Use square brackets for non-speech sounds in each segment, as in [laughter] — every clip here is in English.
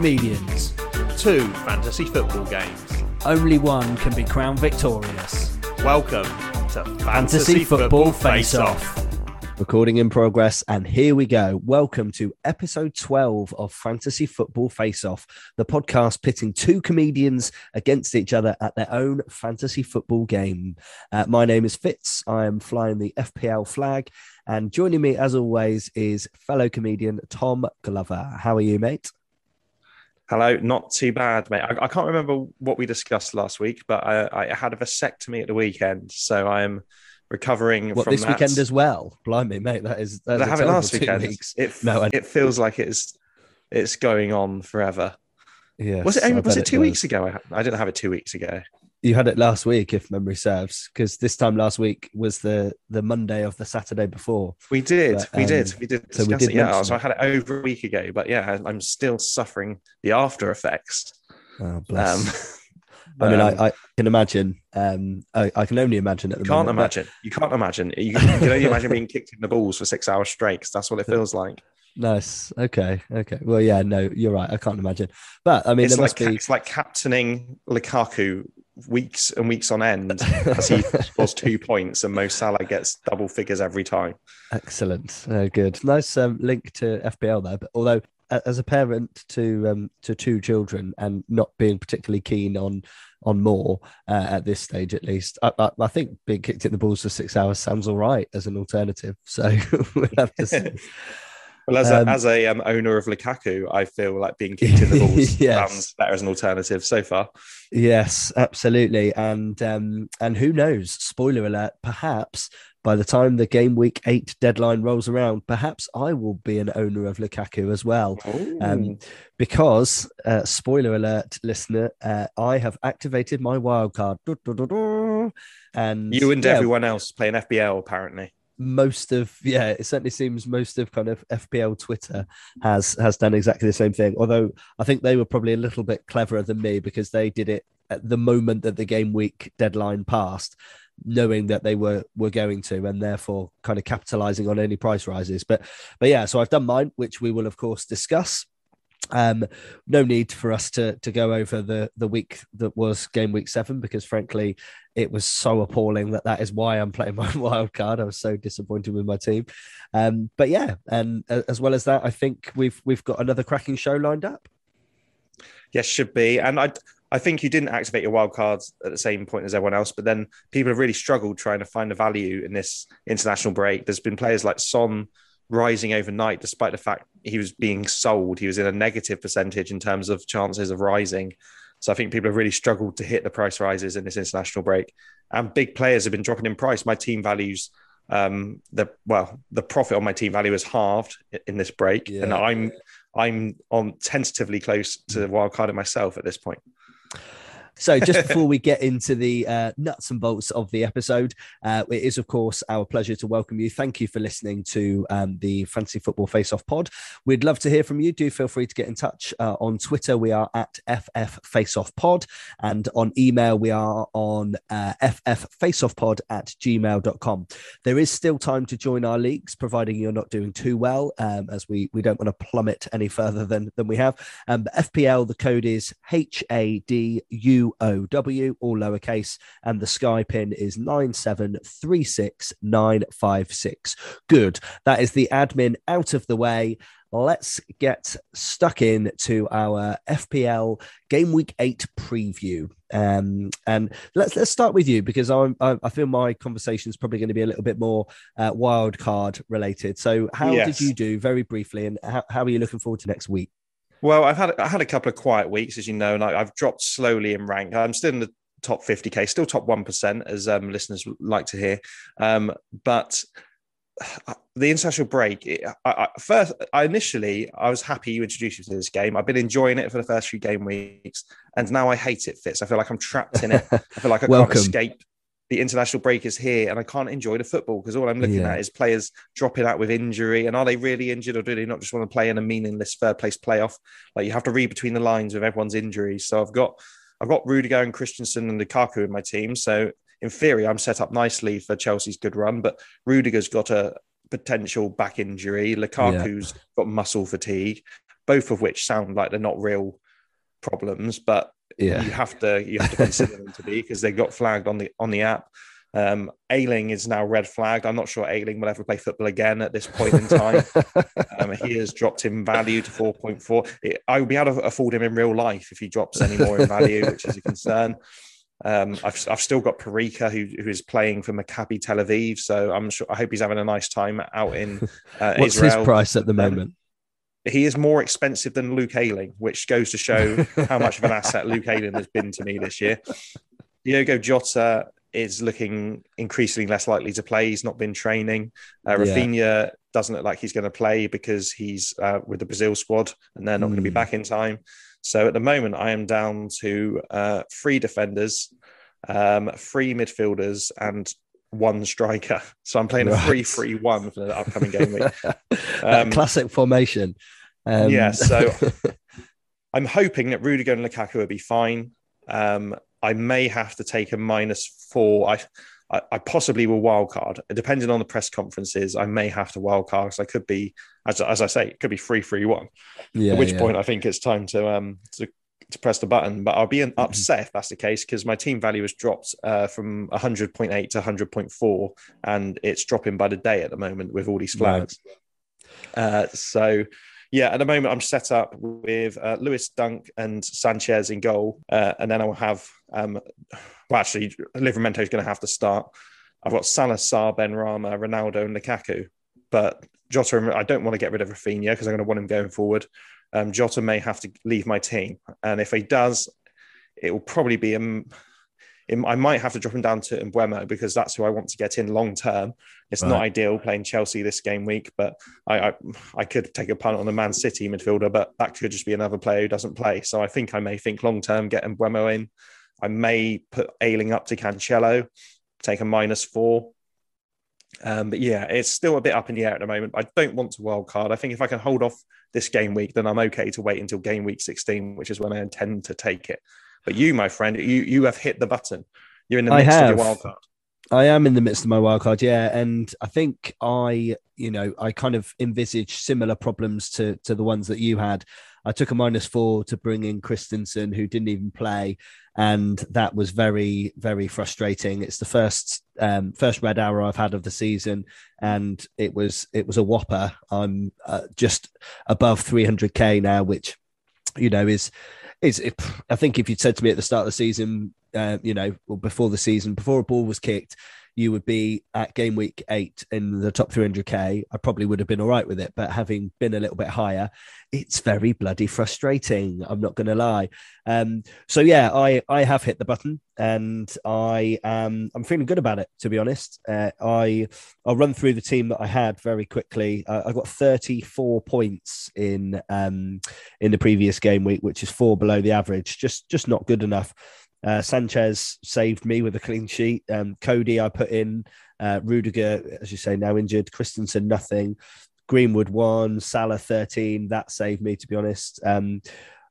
comedians. Two fantasy football games. Only one can be crowned victorious. Welcome to Fantasy, Fantasy Football Face Face-Off. Recording in progress, and here we go. Welcome to episode 12 of Fantasy Football Face Off, the podcast pitting two comedians against each other at their own fantasy football game. Uh, my name is Fitz. I am flying the FPL flag, and joining me, as always, is fellow comedian Tom Glover. How are you, mate? Hello, not too bad, mate. I, I can't remember what we discussed last week, but I, I had a vasectomy at the weekend, so I'm recovering What from this that. weekend as well? Blimey, mate, that is that, Did I a have it last weekend? weeks. It, No, I- it feels like it's it's going on forever. Yeah, was it? Was it two was. weeks ago? I, I didn't have it two weeks ago. You had it last week, if memory serves, because this time last week was the the Monday of the Saturday before. We did, But, we did, um, we did so we did it. Yeah, so I had it over a week ago, but yeah, I- I'm still suffering the after effects. Oh, bless. Um, [laughs] I mean, um, I, I can imagine. Um, I, I can only imagine at the You can't moment. but- imagine. You can't imagine. You, you can only imagine being kicked in the balls for six hours straight. 'cause that's what it [laughs] feels like. Nice. Okay. Okay. Well, yeah. No, you're right. I can't imagine. But I mean, it's there like must be. it's like captaining Lukaku weeks and weeks on end [laughs] as he scores two points and Mo Salah gets double figures every time. Excellent. Uh, good. Nice um, link to FPL there. But although, as a parent to um, to two children and not being particularly keen on on more uh, at this stage, at least, I, I, I think being kicked in the balls for six hours sounds all right as an alternative. So [laughs] we'll have to [laughs] see. Well, as Um, a, as a um, owner of Lukaku, I feel like being kicked in the [laughs] balls Yes. sounds better as an alternative so far. Yes, absolutely. And um, and who knows? Spoiler alert, perhaps by the time the game week eight deadline rolls around, perhaps I will be an owner of Lukaku as well. Um, because uh, spoiler alert, listener, uh, I have activated my wild card. Du- du- du- du. And you and yeah, everyone else playing FPL apparently. Most of yeah, it certainly seems most of kind of FPL Twitter has has done exactly the same thing. Although I think they were probably a little bit cleverer than me because they did it at the moment that the game week deadline passed, knowing that they were were going to, and therefore kind of capitalizing on any price rises. But but yeah, so I've done mine, which we will of course discuss. Um, no need for us to to go over the the week that was game week seven because frankly it was so appalling that that is why I'm playing [laughs] my wild card. I was so disappointed with my team. Um, but yeah, and as well as that, I think we've we've got another cracking show lined up. Yes, should be. And I I think you didn't activate your wild cards at the same point as everyone else, but then people have really struggled trying to find the value in this international break. There's been players like Son rising overnight, despite the fact he was being sold. He was in a negative percentage in terms of chances of rising. So I think people have really struggled to hit the price rises in this international break. And big players have been dropping in price. My team values um the well the profit on my team value is halved in this break and i'm i'm on tentatively close to the wild carding myself at this point So, just [laughs] before we get into the uh, nuts and bolts of the episode, uh, it is, of course, our pleasure to welcome you. Thank you for listening to um, the Fantasy Football Face Off pod. We'd love to hear from you. Do feel free to get in touch uh, on Twitter. We are at FF Face Off Pod, and on email, we are on uh, fffaceoffpod at gmail.com. There is still time to join our leagues, providing you're not doing too well, um, as we, we don't want to plummet any further than, than we have. Um, FPL, the code is H A D U O W, all lowercase, and the Sky pin is 9736956. Good. That is the admin out of the way. Let's get stuck in to our FPL game week eight preview. Um, and let's let's start with you because I'm, I, I feel my conversation is probably going to be a little bit more uh, wild card related. So, how Yes. did you do, very briefly, and how, how are you looking forward to next week? Well, I've had I had a couple of quiet weeks, as you know, and I, I've dropped slowly in rank. I'm still in the top 50k, still top one percent, as um, listeners like to hear. Um, but the international break, it, I, I, first, I initially I was happy you introduced me to this game. I've been enjoying it for the first few game weeks, and now I hate it. Fitz. I feel like I'm trapped in it. I feel like I Welcome. can't escape. The international break is here, and I can't enjoy the football because all I'm looking Yeah. at is players dropping out with injury. And are they really injured, or do they not just want to play in a meaningless third place playoff? Like you have to read between the lines with everyone's injuries. So I've got I've got Rudiger and Christensen and Lukaku in my team. So in theory, I'm set up nicely for Chelsea's good run. But Rudiger's got a potential back injury. Lukaku's got muscle fatigue. both of which sound like they're not real problems, but Yeah. you have to you have to consider them to be because they got flagged on the on the app. Um, Ayling is now red flagged. I'm not sure Ayling will ever play football again at this point in time. [laughs] um, he has dropped in value to 4.4. It- I would be able to afford him in real life if he drops any more in value, which is a concern. Um, I've, I've still got Parika who, who is playing for Maccabi Tel Aviv, so I'm sure I hope he's having a nice time out in uh, [laughs] What's Israel. his price at the Um, moment? He is more expensive than Luke Ayling, which goes to show how much of an asset Luke Ayling has been to me this year. Diogo Jota is looking increasingly less likely to play. He's not been training. Uh, Yeah. Raphinha doesn't look like he's going to play because he's uh, with the Brazil squad and they're not going to be Hmm. back in time. So at the moment, I am down to uh, three defenders, um, three midfielders, and one striker. So I'm playing a Right. 3 3 1 for the upcoming game week. [laughs] Um, classic formation. Um, yeah, so- [laughs] I'm hoping that Rudiger and Lukaku will be fine. Um, I may have to take a minus four. I, I, I possibly will wildcard. Depending on the press conferences, I may have to wildcard because I could be, as, as I say, it could be three three one. yeah, At which yeah. point I think it's time to um to, to press the button. But I'll be Mm-hmm. an upset if that's the case because my team value has dropped uh, from 100.8 to 100.4, and it's dropping by the day at the moment with all these Right. flags. Uh, so. Yeah, at the moment I'm set up with uh, Lewis Dunk and Sanchez in goal, uh, and then I will have. Um, well, actually, Livramento is going to have to start. I've got Salah, Benrahma, Ronaldo, and Lukaku. But Jota, I don't want to get rid of Raphinha because I'm going to want him going forward. Um, Jota may have to leave my team, and if he does, it will probably be um, it- I might have to drop him down to Mbeumo because that's who I want to get in long term. It's not ideal playing Chelsea this game week, but I, I I could take a punt on the Man City midfielder, but that could just be another player who doesn't play. So I think I may think long term, get Mbeumo in. I may put Ayling up to Cancelo, take a minus four. Um, but yeah, it's still a bit up in the air at the moment. I don't want to wild card. I think if I can hold off this game week, then I'm okay to wait until game week 16, which is when I intend to take it. But you, my friend, you you have hit the button. You're in the midst of your wild card. I am in the midst of my wild card, yeah, and I think I, you know, I kind of envisage similar problems to to the ones that you had. I took a minus four to bring in Christensen, who didn't even play, and that was very, very frustrating. It's the first um, first red arrow I've had of the season, and it was it was a whopper. I'm uh, just above 300k now, which you know is is it, I think if you'd said to me at the start of the season, uh, you know, or before the season, before a ball was kicked, you would be at game week eight in the top 300k. I probably would have been all right with it, but having been a little bit higher, it's very bloody frustrating. I'm not going to lie. Um, so yeah, I I have hit the button, and I um I'm feeling good about it. To be honest, uh, I I'll run through the team that I had very quickly. Uh, I got 34 points in um in the previous game week, which is four below the average. Just just not good enough. Uh, Sanchez saved me with a clean sheet. Um, Coady, I put in. Uh, Rudiger, as you say, now injured. Christensen, nothing. Greenwood, one. Salah, 13. That saved me, to be honest. Um,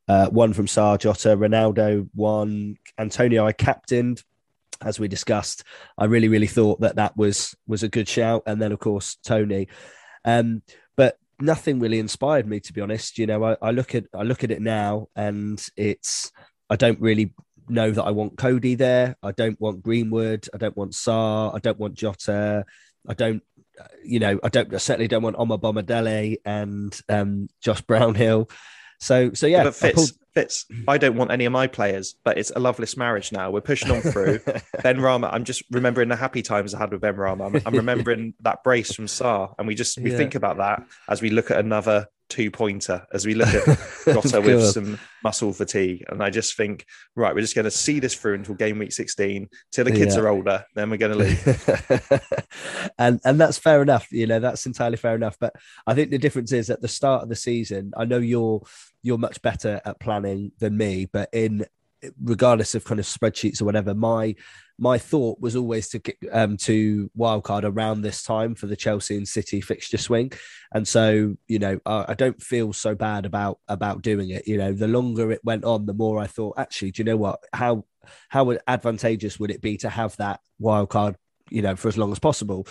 uh, one from Sar Jota. Ronaldo, one. Antonio, I captained. As we discussed, I really, really thought that that was was a good shout. And then, of course, Toney. Um, but nothing really inspired me, to be honest. You know, I, I look at I look at it now, and it's I don't really know that I want Coady there. I don't want Greenwood. I don't want Saar. I don't want Jota. I don't, you know, I don't I certainly don't want Omar Bomadele and um, Josh Brownhill. So, so yeah, but I Fitz, pulled- Fitz, I don't want any of my players, but it's a loveless marriage now. We're pushing on through. [laughs] Benrahma, I'm just remembering the happy times I had with Benrahma. I'm, I'm remembering [laughs] that brace from Sar, and we just we Yeah. think about that as we look at another two pointer, as we look at [laughs] Of with some muscle fatigue. And I just think, right, we're just going to see this through until game week 16, till the kids Yeah. are older, then we're going to leave. [laughs] and and that's fair enough. You know, that's entirely fair enough. But I think the difference is at the start of the season, I know you're you're much better at planning than me, but in regardless of kind of spreadsheets or whatever, my my thought was always to get um to wildcard around this time for the Chelsea and City fixture swing. And so, you know, I, I don't feel so bad about about doing it. You know, the longer it went on, the more I thought, actually, do you know what? How how advantageous would it be to have that wild card you know for as long as possible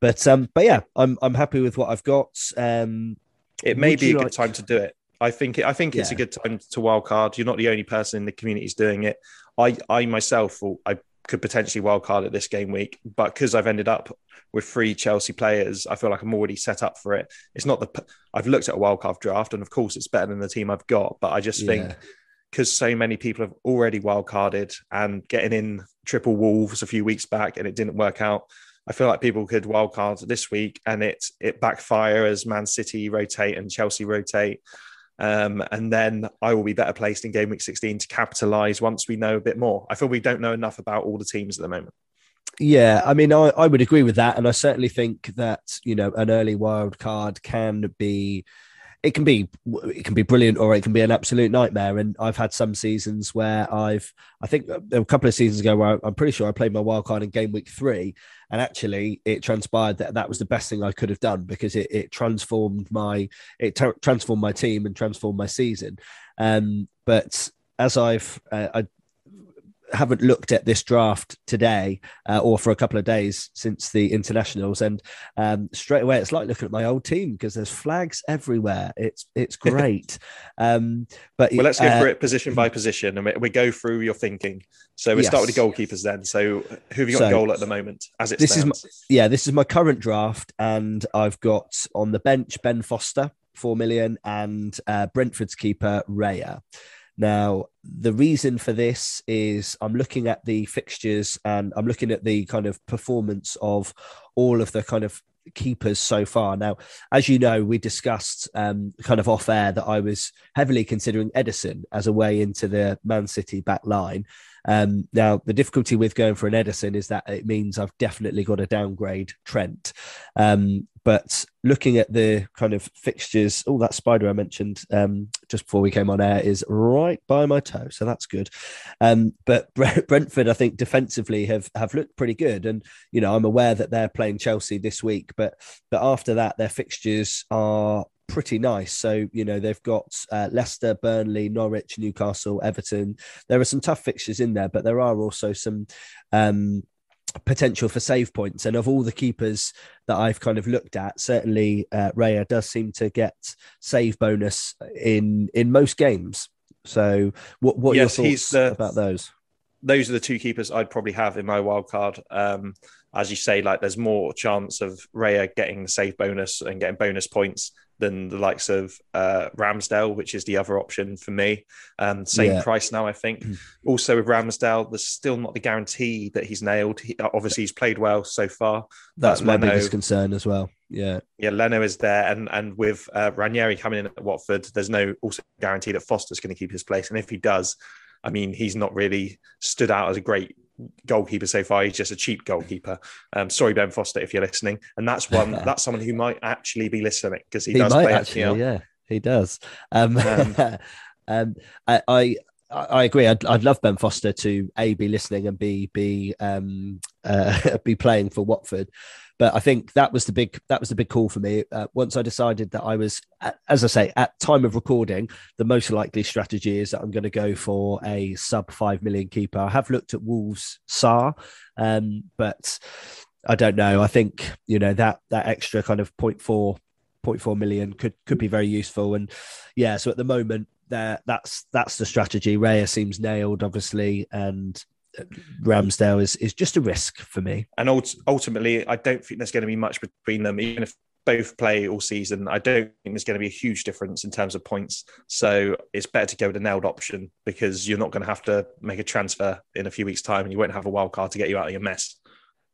but um but yeah i'm i'm happy with what i've got um It may be a you good time to do it. I think it, I think it's a good time to wildcard. You're not the only person in the community who's doing it. I I myself I could potentially wildcard at this game week, but because I've ended up with three Chelsea players, I feel like I'm already set up for it. It's not the I've looked at a wildcard draft, and of course it's better than the team I've got, but I just think because so many people have already wildcarded and getting in triple Wolves a few weeks back and it didn't work out. I feel like people could wildcard this week and it it backfire as Man City rotate and Chelsea rotate. Um, and then I will be better placed in game week 16 to capitalize once we know a bit more. I feel we don't know enough about all the teams at the moment. Yeah, I mean, I, I would agree with that, and I certainly think that you know an early wild card can be, it can be, it can be brilliant, or it can be an absolute nightmare. And I've had some seasons where I've, I think a couple of seasons ago where I'm pretty sure I played my wild card in game week three, and actually it transpired that that was the best thing I could have done because it, it transformed my, it tra- transformed my team and transformed my season. Um, but as I've, uh, I haven't looked at this draft today uh, or for a couple of days since the internationals and um, straight away it's like looking at my old team because there's flags everywhere it's it's [laughs] great um, but Well, let's go uh, for it position by position and we, we go through your thinking. So we start with the Yes. goalkeepers then. So who have you got So, goal at the moment as it this is stands? yeah, this is my current draft, and I've got on the bench Ben Foster, four million, and uh, Brentford's keeper Raya. Now, the reason for this is I'm looking at the fixtures and I'm looking at the kind of performance of all of the kind of keepers so far. Now, as you know, we discussed um, kind of off air that I was heavily considering Ederson as a way into the Man City back line. Um, now, the difficulty with going for an Ederson is that it means I've definitely got to downgrade Trent. Um, but looking at the kind of fixtures, oh, that spider I mentioned um, just before we came on air is right by my toe, so that's good. Um, but [laughs] Brentford, I think defensively have have looked pretty good, and you know I'm aware that they're playing Chelsea this week, but but after that their fixtures are pretty nice. So you know they've got uh, Leicester, Burnley, Norwich, Newcastle, Everton. There are some tough fixtures in there, but there are also some. Um, potential for save points. And of all the keepers that I've kind of looked at certainly uh, Raya does seem to get save bonus in in most games. So what what Yes, are your thoughts the- about those? Those are the two keepers I'd probably have in my wild card. Um, as you say, like there's more chance of Raya getting the save bonus and getting bonus points than the likes of uh, Ramsdale, which is the other option for me. Um, same Yeah. price now, I think. also with Ramsdale, there's still not the guarantee that he's nailed. He, obviously, he's played well so far. that's my Leno- biggest concern as well yeah Yeah, Leno is there, and and with uh, Ranieri coming in at Watford, there's no also guarantee that Foster's going to keep his place. And if he does, I mean, he's not really stood out as a great goalkeeper so far. He's just a cheap goalkeeper. Um, sorry, Ben Foster, if you're listening. And that's one. [laughs] that's someone who might actually be listening because he, he, does might play actually FPL. yeah he does um, Um, [laughs] um I, I I agree. I'd, I'd love Ben Foster to a be listening and b be um uh, [laughs] be playing for Watford, but I think that was the big that was the big call for me. Uh, once I decided that I was, as I say, at time of recording, the most likely strategy is that I'm going to go for a sub five million keeper. I have looked at Wolves Sar, um, but I don't know. I think you know that that extra kind of 0.4 0.4 million could could be very useful. And yeah, so at the moment, that that's that's the strategy. Raya seems nailed, obviously, and Ramsdale is is just a risk for me. And ultimately, I don't think there's going to be much between them, even if both play all season. I don't think there's going to be a huge difference in terms of points. So it's better to go with the nailed option because you're not going to have to make a transfer in a few weeks' time, and you won't have a wild card to get you out of your mess.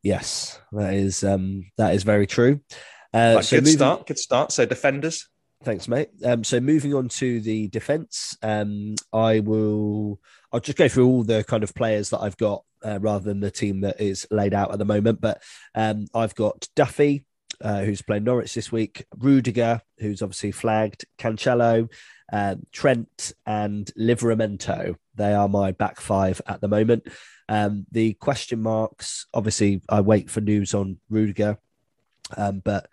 Yes, that is um that is very true. Uh, so good moving- start, good start. So defenders, Thanks, mate. Um, so moving on to the defense, um, I will. I'll just go through all the kind of players that I've got uh, rather than the team that is laid out at the moment. But um, I've got Duffy, uh, who's playing Norwich this week, Rudiger, who's obviously flagged, Cancelo, uh, Trent, and Livramento. They are my back five at the moment. Um, the question marks, obviously, I wait for news on Rudiger, um, but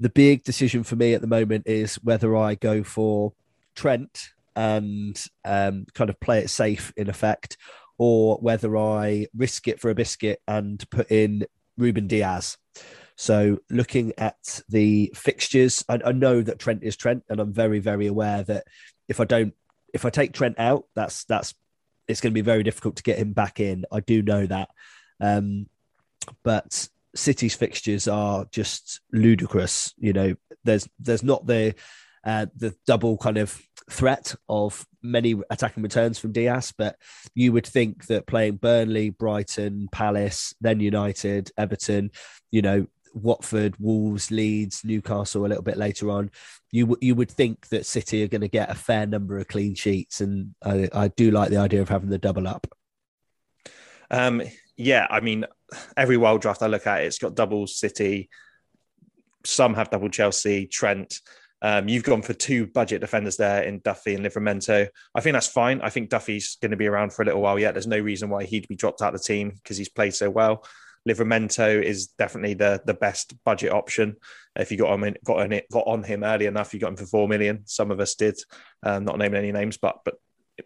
the big decision for me at the moment is whether I go for Trent and um, kind of play it safe in effect, or whether I risk it for a biscuit and put in Ruben Dias. So looking at the fixtures, I, I know that Trent is Trent, and I'm very, very aware that if I don't, if I take Trent out, that's that's it's going to be very difficult to get him back in. I do know that, um, but City's fixtures are just ludicrous. You know, there's there's not the uh, the double kind of threat of many attacking returns from Dias, but you would think that playing Burnley, Brighton, Palace, then United, Everton, you know, Watford, Wolves, Leeds, Newcastle a little bit later on, you you would think that City are going to get a fair number of clean sheets, and I, I do like the idea of having the double up. Um, yeah, I mean, every wild draft I look at, it's got double City. Some have double Chelsea, Trent. Um, you've gone for two budget defenders there in Duffy and Livramento. I think that's fine. I think Duffy's going to be around for a little while yet. There's no reason why he'd be dropped out of the team because he's played so well. Livramento is definitely the the best budget option. If you got on got on it got on him early enough, you got him for four million. Some of us did. Um, not naming any names, but but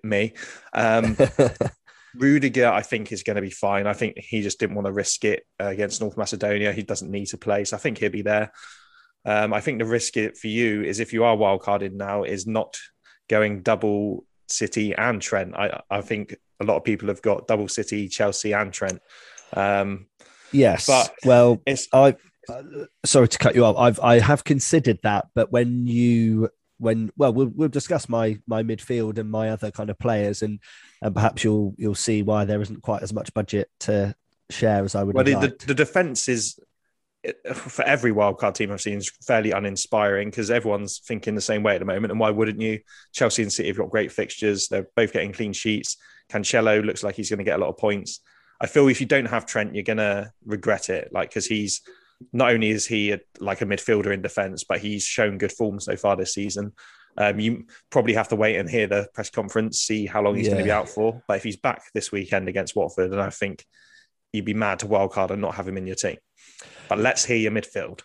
me. Um, [laughs] Rudiger, I think, is going to be fine. I think he just didn't want to risk it uh, against North Macedonia. He doesn't need to play, so I think he'll be there. Um, I think the risk it for you is if you are wildcarded now, is not going double City and Trent. I, I think a lot of people have got double City, Chelsea, and Trent. Um, yes, but well, it's I. Uh, sorry to cut you off. I've I have considered that, but when you when well we'll, we'll discuss my my midfield and my other kind of players and and perhaps you'll you'll see why there isn't quite as much budget to share as I would. Well, the, the, the, defense is for every wildcard team I've seen is fairly uninspiring because everyone's thinking the same way at the moment. And why wouldn't you? Chelsea and City have got great fixtures. They're both getting clean sheets. Cancelo looks like he's going to get a lot of points. I feel if you don't have Trent, you're going to regret it. Like because he's not only is he a, like a midfielder in defence, but he's shown good form so far this season. Um, you probably have to wait and hear the press conference, see how long he's yeah. going to be out for. But if he's back this weekend against Watford, then I think you'd be mad to wildcard and not have him in your team. But let's hear your midfield.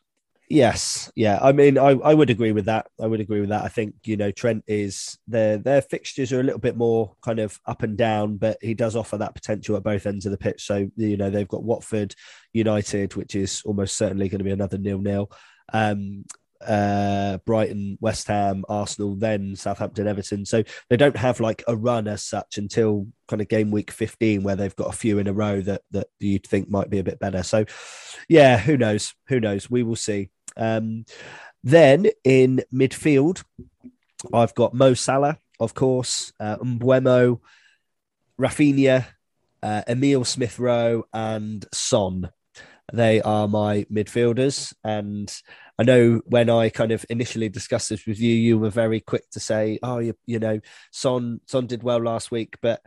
Yes, yeah. I mean, I, I would agree with that. I would agree with that. I think you know Trent is their their fixtures are a little bit more kind of up and down, but he does offer that potential at both ends of the pitch. So you know they've got Watford, United, which is almost certainly going to be another nil nil. Um, uh, Brighton, West Ham, Arsenal, then Southampton, Everton. So they don't have like a run as such until kind of game week 15, where they've got a few in a row that that you'd think might be a bit better. So, yeah, who knows? Who knows? We will see. Um, then in midfield, I've got Mo Salah, of course, uh, Mbeumo, Raphinha, uh, Emil Smith Rowe, and Son. They are my midfielders. And I know when I kind of initially discussed this with you, you were very quick to say, "Oh, you, you know, Son Son did well last week," but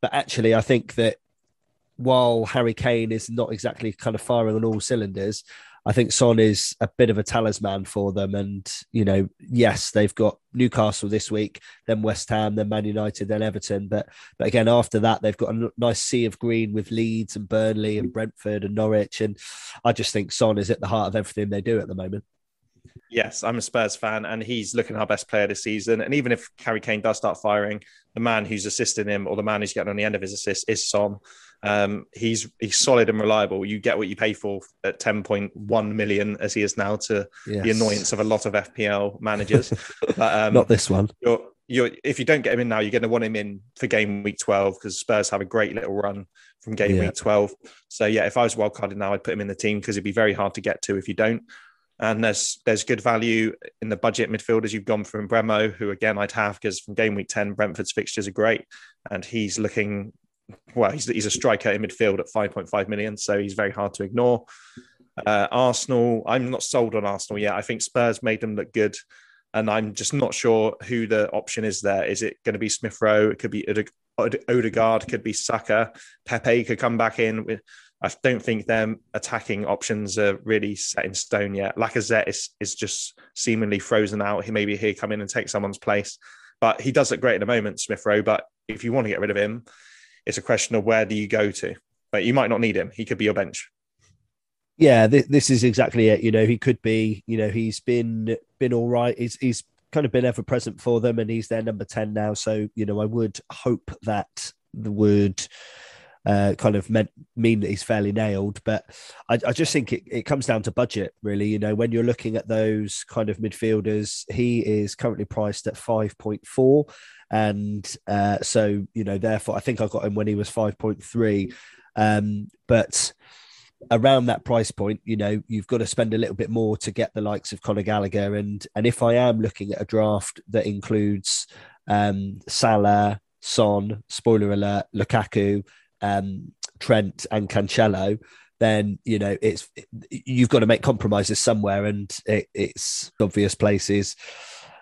but actually, I think that while Harry Kane is not exactly kind of firing on all cylinders, I think Son is a bit of a talisman for them. And, you know, yes, they've got Newcastle this week, then West Ham, then Man United, then Everton. But but again, after that, they've got a nice sea of green with Leeds and Burnley and Brentford and Norwich. And I just think Son is at the heart of everything they do at the moment. Yes, I'm a Spurs fan, and he's looking our best player this season. And even if Harry Kane does start firing, the man who's assisting him or the man who's getting on the end of his assist is Son. Um, he's he's solid and reliable. You get what you pay for at 10.1 million as he is now to yes. the annoyance of a lot of FPL managers. [laughs] but, um, Not this one. You're, you're, if you don't get him in now, you're going to want him in for game week 12 because Spurs have a great little run from game yeah. week 12. So yeah, if I was wild wildcarded now, I'd put him in the team because it'd be very hard to get to if you don't. And there's there's good value in the budget midfielders. You've gone from Mbeumo, who again I'd have because from game week 10, Brentford's fixtures are great. And he's looking well, he's, he's a striker in midfield at 5.5 million, so he's very hard to ignore. Uh, Arsenal, I'm not sold on Arsenal yet. I think Spurs made them look good, and I'm just not sure who the option is there. Is it going to be Smith Rowe? It could be Odegaard, could be Saka. Pepe could come back in. I don't think their attacking options are really set in stone yet. Lacazette is, is just seemingly frozen out. He maybe he come in and take someone's place, but he does look great at the moment, Smith Rowe. But if you want to get rid of him, it's a question of where do you go to. But you might not need him. He could be your bench. Yeah, th- this is exactly it. You know, he could be. You know, he's been been all right. He's he's kind of been ever present for them, and he's their number ten now. So you know, I would hope that the would uh, kind of meant, mean that he's fairly nailed. But I, I just think it, it comes down to budget, really. You know, when you're looking at those kind of midfielders, he is currently priced at 5.4. And uh, so, you know, therefore, I think I got him when he was 5.3. Um, but around that price point, you know, you've got to spend a little bit more to get the likes of Conor Gallagher. And and if I am looking at a draft that includes um, Salah, Son, spoiler alert, Lukaku, um, Trent, and Cancelo, then you know it's you've got to make compromises somewhere, and it, it's obvious places.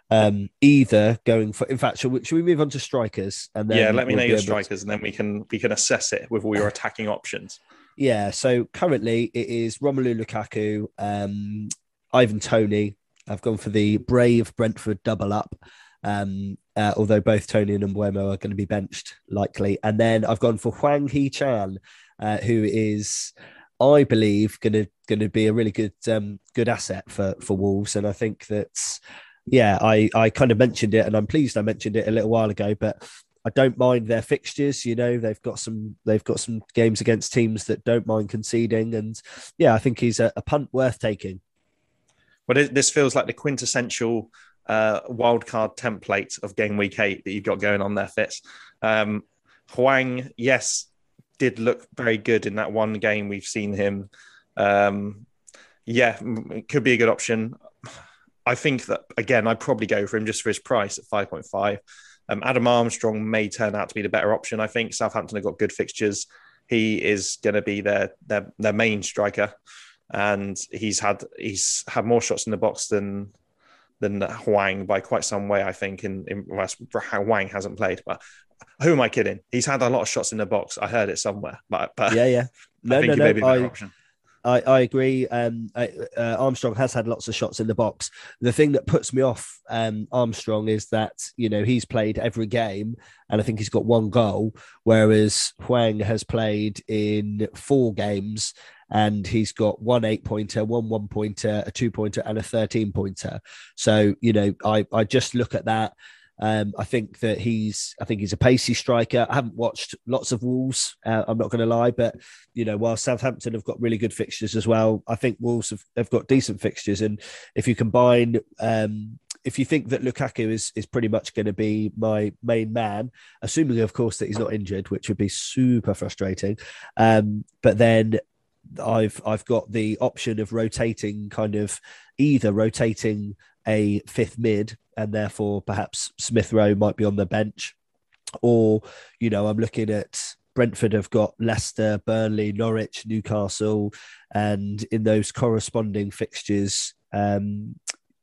Um, either going for, in fact, should we, should we move on to strikers? And then yeah, let me we'll know your strikers, to... and then we can we can assess it with all your attacking options. Yeah, so currently it is Romelu Lukaku, um, Ivan Toney. I've gone for the Brave Brentford double up. Um, uh, although both Toney and Mbeumo are going to be benched likely. And then I've gone for Hwang Hee-chan, uh, who is, I believe, going to going to be a really good um, good asset for for Wolves. And I think that, yeah, I I kind of mentioned it, and I'm pleased I mentioned it a little while ago, but. I don't mind their fixtures. You know, they've got some they've got some games against teams that don't mind conceding, and yeah, I think he's a, a punt worth taking. Well, this feels like the quintessential uh, wildcard template of game week eight that you've got going on there, Fitz. Um, Hwang, yes, did look very good in that one game we've seen him. Um, yeah, it could be a good option. I think that again, I'd probably go for him just for his price at 5.5. Um, Adam Armstrong may turn out to be the better option. I think Southampton have got good fixtures. He is going to be their, their their main striker, and he's had he's had more shots in the box than than Hwang by quite some way, I think, in, in Hwang hasn't played. But who am I kidding? He's had a lot of shots in the box. I heard it somewhere. But, but yeah, yeah. [laughs] No, no, no. I, I, I, agree. Um, I, uh, Armstrong has had lots of shots in the box. The thing that puts me off um, Armstrong is that you know he's played every game, and I think he's got one goal, whereas Huang has played in four games and he's got one eight pointer, one one pointer, a two pointer, and a 13 pointer. So, you know, I, I just look at that. Um, I think that he's, I think he's a pacey striker. I haven't watched lots of Wolves. Uh, I'm not going to lie, but you know, while Southampton have got really good fixtures as well, I think Wolves have, have got decent fixtures. And if you combine, um, if you think that Lukaku is is pretty much going to be my main man, assuming of course that he's not injured, which would be super frustrating. Um, but then I've I've got the option of rotating kind of either rotating a fifth mid and therefore perhaps Smith Rowe might be on the bench, or you know I'm looking at Brentford have got Leicester, Burnley, Norwich, Newcastle, and in those corresponding fixtures, um,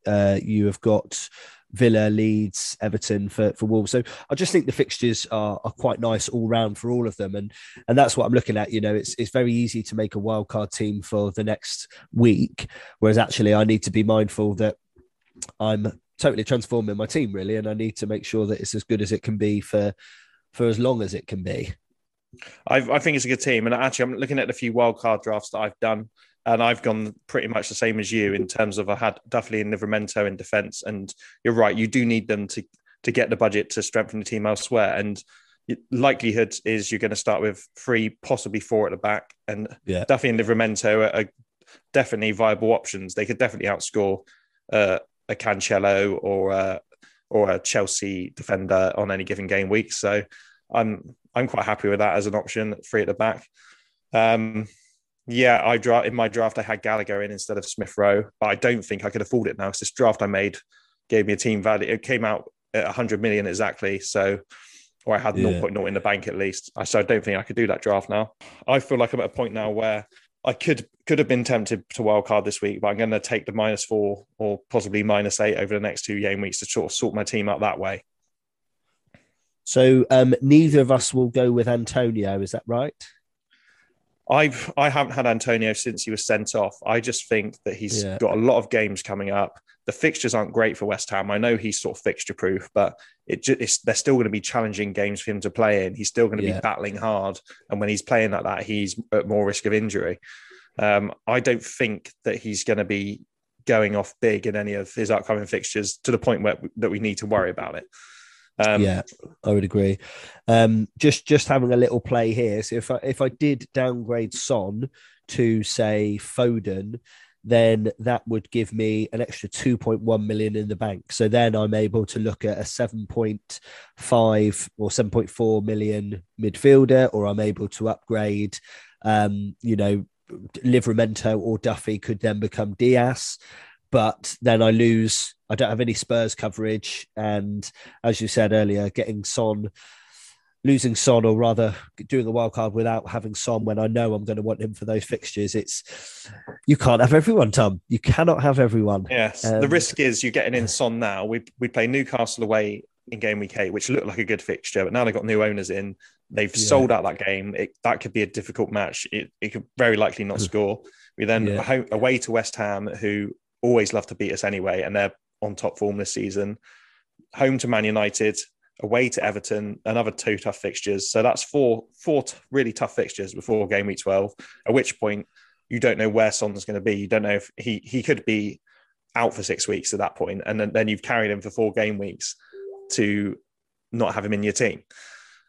uh, you have got Villa, Leeds, Everton for, for Wolves. So I just think the fixtures are, are quite nice all round for all of them. And and that's what I'm looking at. You know, it's it's very easy to make a wildcard team for the next week. Whereas actually I need to be mindful that I'm totally transforming my team really. And I need to make sure that it's as good as it can be for for as long as it can be. I, I think it's a good team. And actually I'm looking at a few wildcard drafts that I've done and I've gone pretty much the same as you in terms of I had Duffy and Livramento in defence, and you're right, you do need them to to get the budget to strengthen the team elsewhere, and likelihood is you're going to start with three, possibly four at the back, and yeah. Duffy and Livramento are, are definitely viable options. They could definitely outscore uh, a Cancelo or a, or a Chelsea defender on any given game week. So I'm I'm quite happy with that as an option, free at the back. Um, yeah, I draft in my draft. I had Gallagher in instead of Smith Rowe, but I don't think I could afford it now because this draft I made gave me a team value. It came out at 100 million exactly, so or I had yeah. 0.0 in the bank at least. So I don't think I could do that draft now. I feel like I'm at a point now where I could could have been tempted to wildcard this week, but I'm going to take the minus four or possibly minus eight over the next two game weeks to sort of sort my team out that way. So um, neither of us will go with Antonio. Is that right? I've I haven't had Antonio since he was sent off. I just think that he's yeah. got a lot of games coming up. The fixtures aren't great for West Ham. I know he's sort of fixture proof, but it just they're still going to be challenging games for him to play in. He's still going to yeah. be battling hard, and when he's playing like that, he's at more risk of injury. Um, I don't think that he's going to be going off big in any of his upcoming fixtures to the point where that we need to worry about it. Um, yeah, I would agree. Um, just just having a little play here. So if I if I did downgrade Son to say Foden, then that would give me an extra 2.1 million in the bank. So then I'm able to look at a 7.5 or 7.4 million midfielder, or I'm able to upgrade, um, you know, Livramento or Duffy could then become Dias. But then I lose, I don't have any Spurs coverage. And as you said earlier, getting Son losing Son or rather doing a wild card without having Son when I know I'm going to want him for those fixtures. It's you can't have everyone, Tom. You cannot have everyone. Yes. Um, the risk is you're getting in Son now. We we play Newcastle away in game week eight, which looked like a good fixture, but now they've got new owners in. They've yeah. sold out that game. It, that could be a difficult match. It, it could very likely not score. We then yeah. away to West Ham, who always love to beat us anyway, and they're on top form this season. Home to Man United, away to Everton, another two tough fixtures. So that's four four t- really tough fixtures before game week 12, at which point you don't know where Son's going to be. You don't know if he he could be out for six weeks at that point, and then, then you've carried him for four game weeks to not have him in your team.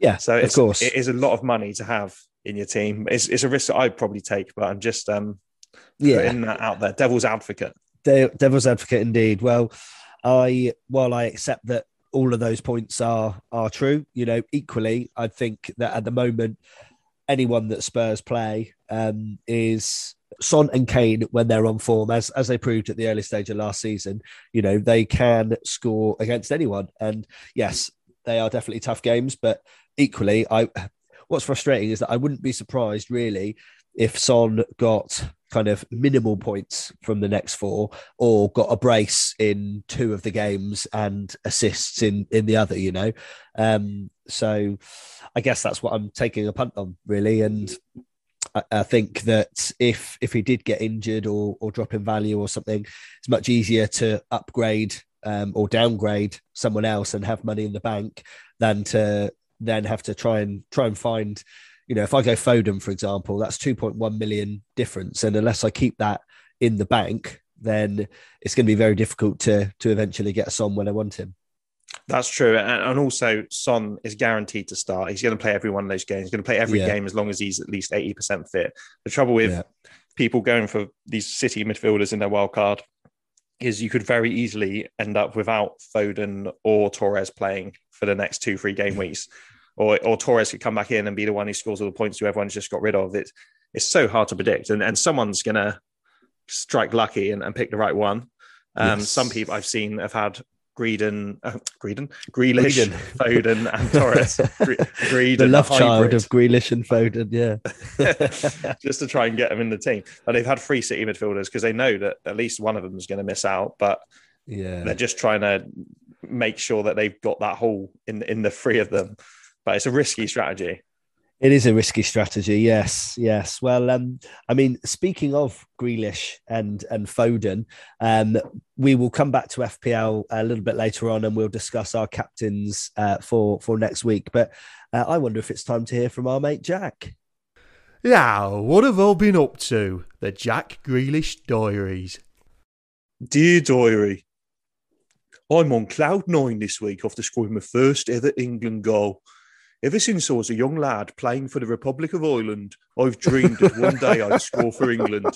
Yeah, so of course, it is a lot of money to have in your team. It's, it's a risk that I'd probably take, but I'm just um yeah putting that out there. Devil's advocate. De- devil's advocate, indeed. Well, I while I accept that all of those points are are true. You know, equally, I think that at the moment, anyone that Spurs play um, is Son and Kane when they're on form, as as they proved at the early stage of last season. You know, they can score against anyone, and yes, they are definitely tough games. But equally, I what's frustrating is that I wouldn't be surprised really if Son got kind of minimal points from the next four or got a brace in two of the games and assists in in the other you know? Um so i guess that's what i'm taking a punt on really. And I, I think that if if he did get injured or or drop in value or something, it's much easier to upgrade um, or downgrade someone else and have money in the bank than to then have to try and try and find you know, if I go Foden, for example, that's 2.1 million difference. And unless I keep that in the bank, then it's going to be very difficult to to eventually get a Son when I want him. That's true. And also, Son is guaranteed to start. He's going to play every one of those games. He's going to play every yeah. game as long as he's at least 80% fit. The trouble with yeah. people going for these City midfielders in their wild card is you could very easily end up without Foden or Torres playing for the next two, three game weeks or or Torres could come back in and be the one who scores all the points who everyone's just got rid of. It's it's so hard to predict, and and someone's gonna strike lucky and, and pick the right one. Um, yes. Some people I've seen have had Greeden, uh, Greedon, Grealish, [laughs] Foden, and Torres. [laughs] Greedon, the love child of Grealish and Foden, yeah. [laughs] Just to try and get them in the team. and they've had three City midfielders because they know that at least one of them is going to miss out. But yeah, they're just trying to make sure that they've got that hole in in the three of them but it's a risky strategy. It is a risky strategy, yes, yes. Well, um, I mean, speaking of Grealish and and Foden, um, we will come back to FPL a little bit later on, and we'll discuss our captains uh, for for next week. But uh, I wonder if it's time to hear from our mate Jack. Yeah, what have I been up to? The Jack Grealish Diaries. Dear Diary, I'm on cloud nine this week after scoring my first ever England goal. Ever since I was a young lad playing for the Republic of Ireland, I've dreamed that one day I'd score for England.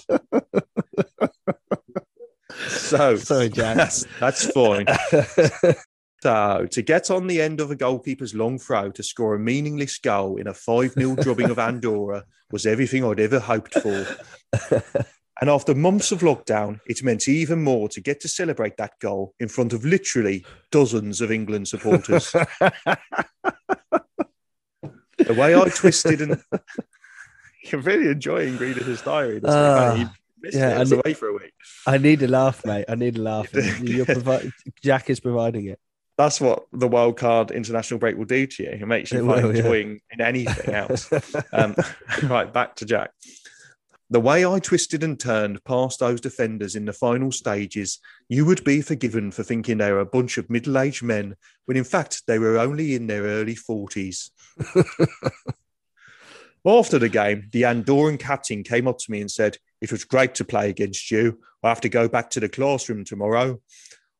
So, [laughs] sorry, Jack. That's, that's fine. [laughs] so, to get on the end of a goalkeeper's long throw to score a meaningless goal in a 5 0 drubbing of Andorra was everything I'd ever hoped for. And after months of lockdown, it meant even more to get to celebrate that goal in front of literally dozens of England supporters [laughs] the way I twisted and [laughs] you're really enjoying reading his diary. Uh, yeah, I need, away for a week. I need a laugh, mate. I need a laugh. You're provi- Jack is providing it. That's what the wild card international break will do to you. It makes you it will, enjoying yeah. in anything else. [laughs] um, [laughs] right, back to Jack. The way I twisted and turned past those defenders in the final stages, you would be forgiven for thinking they were a bunch of middle aged men, when in fact they were only in their early 40s. [laughs] After the game, the Andorran captain came up to me and said, It was great to play against you. I have to go back to the classroom tomorrow.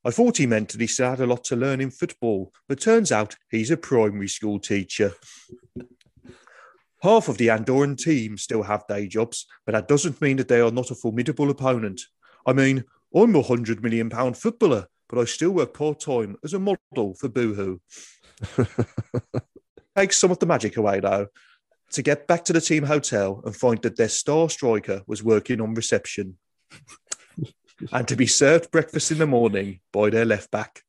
I thought he meant that he still had a lot to learn in football, but turns out he's a primary school teacher. Half of the Andorran team still have day jobs, but that doesn't mean that they are not a formidable opponent. I mean, I'm a hundred million pound footballer, but I still work part time as a model for Boohoo. [laughs] Takes some of the magic away though. To get back to the team hotel and find that their star striker was working on reception. and to be served breakfast in the morning by their left back.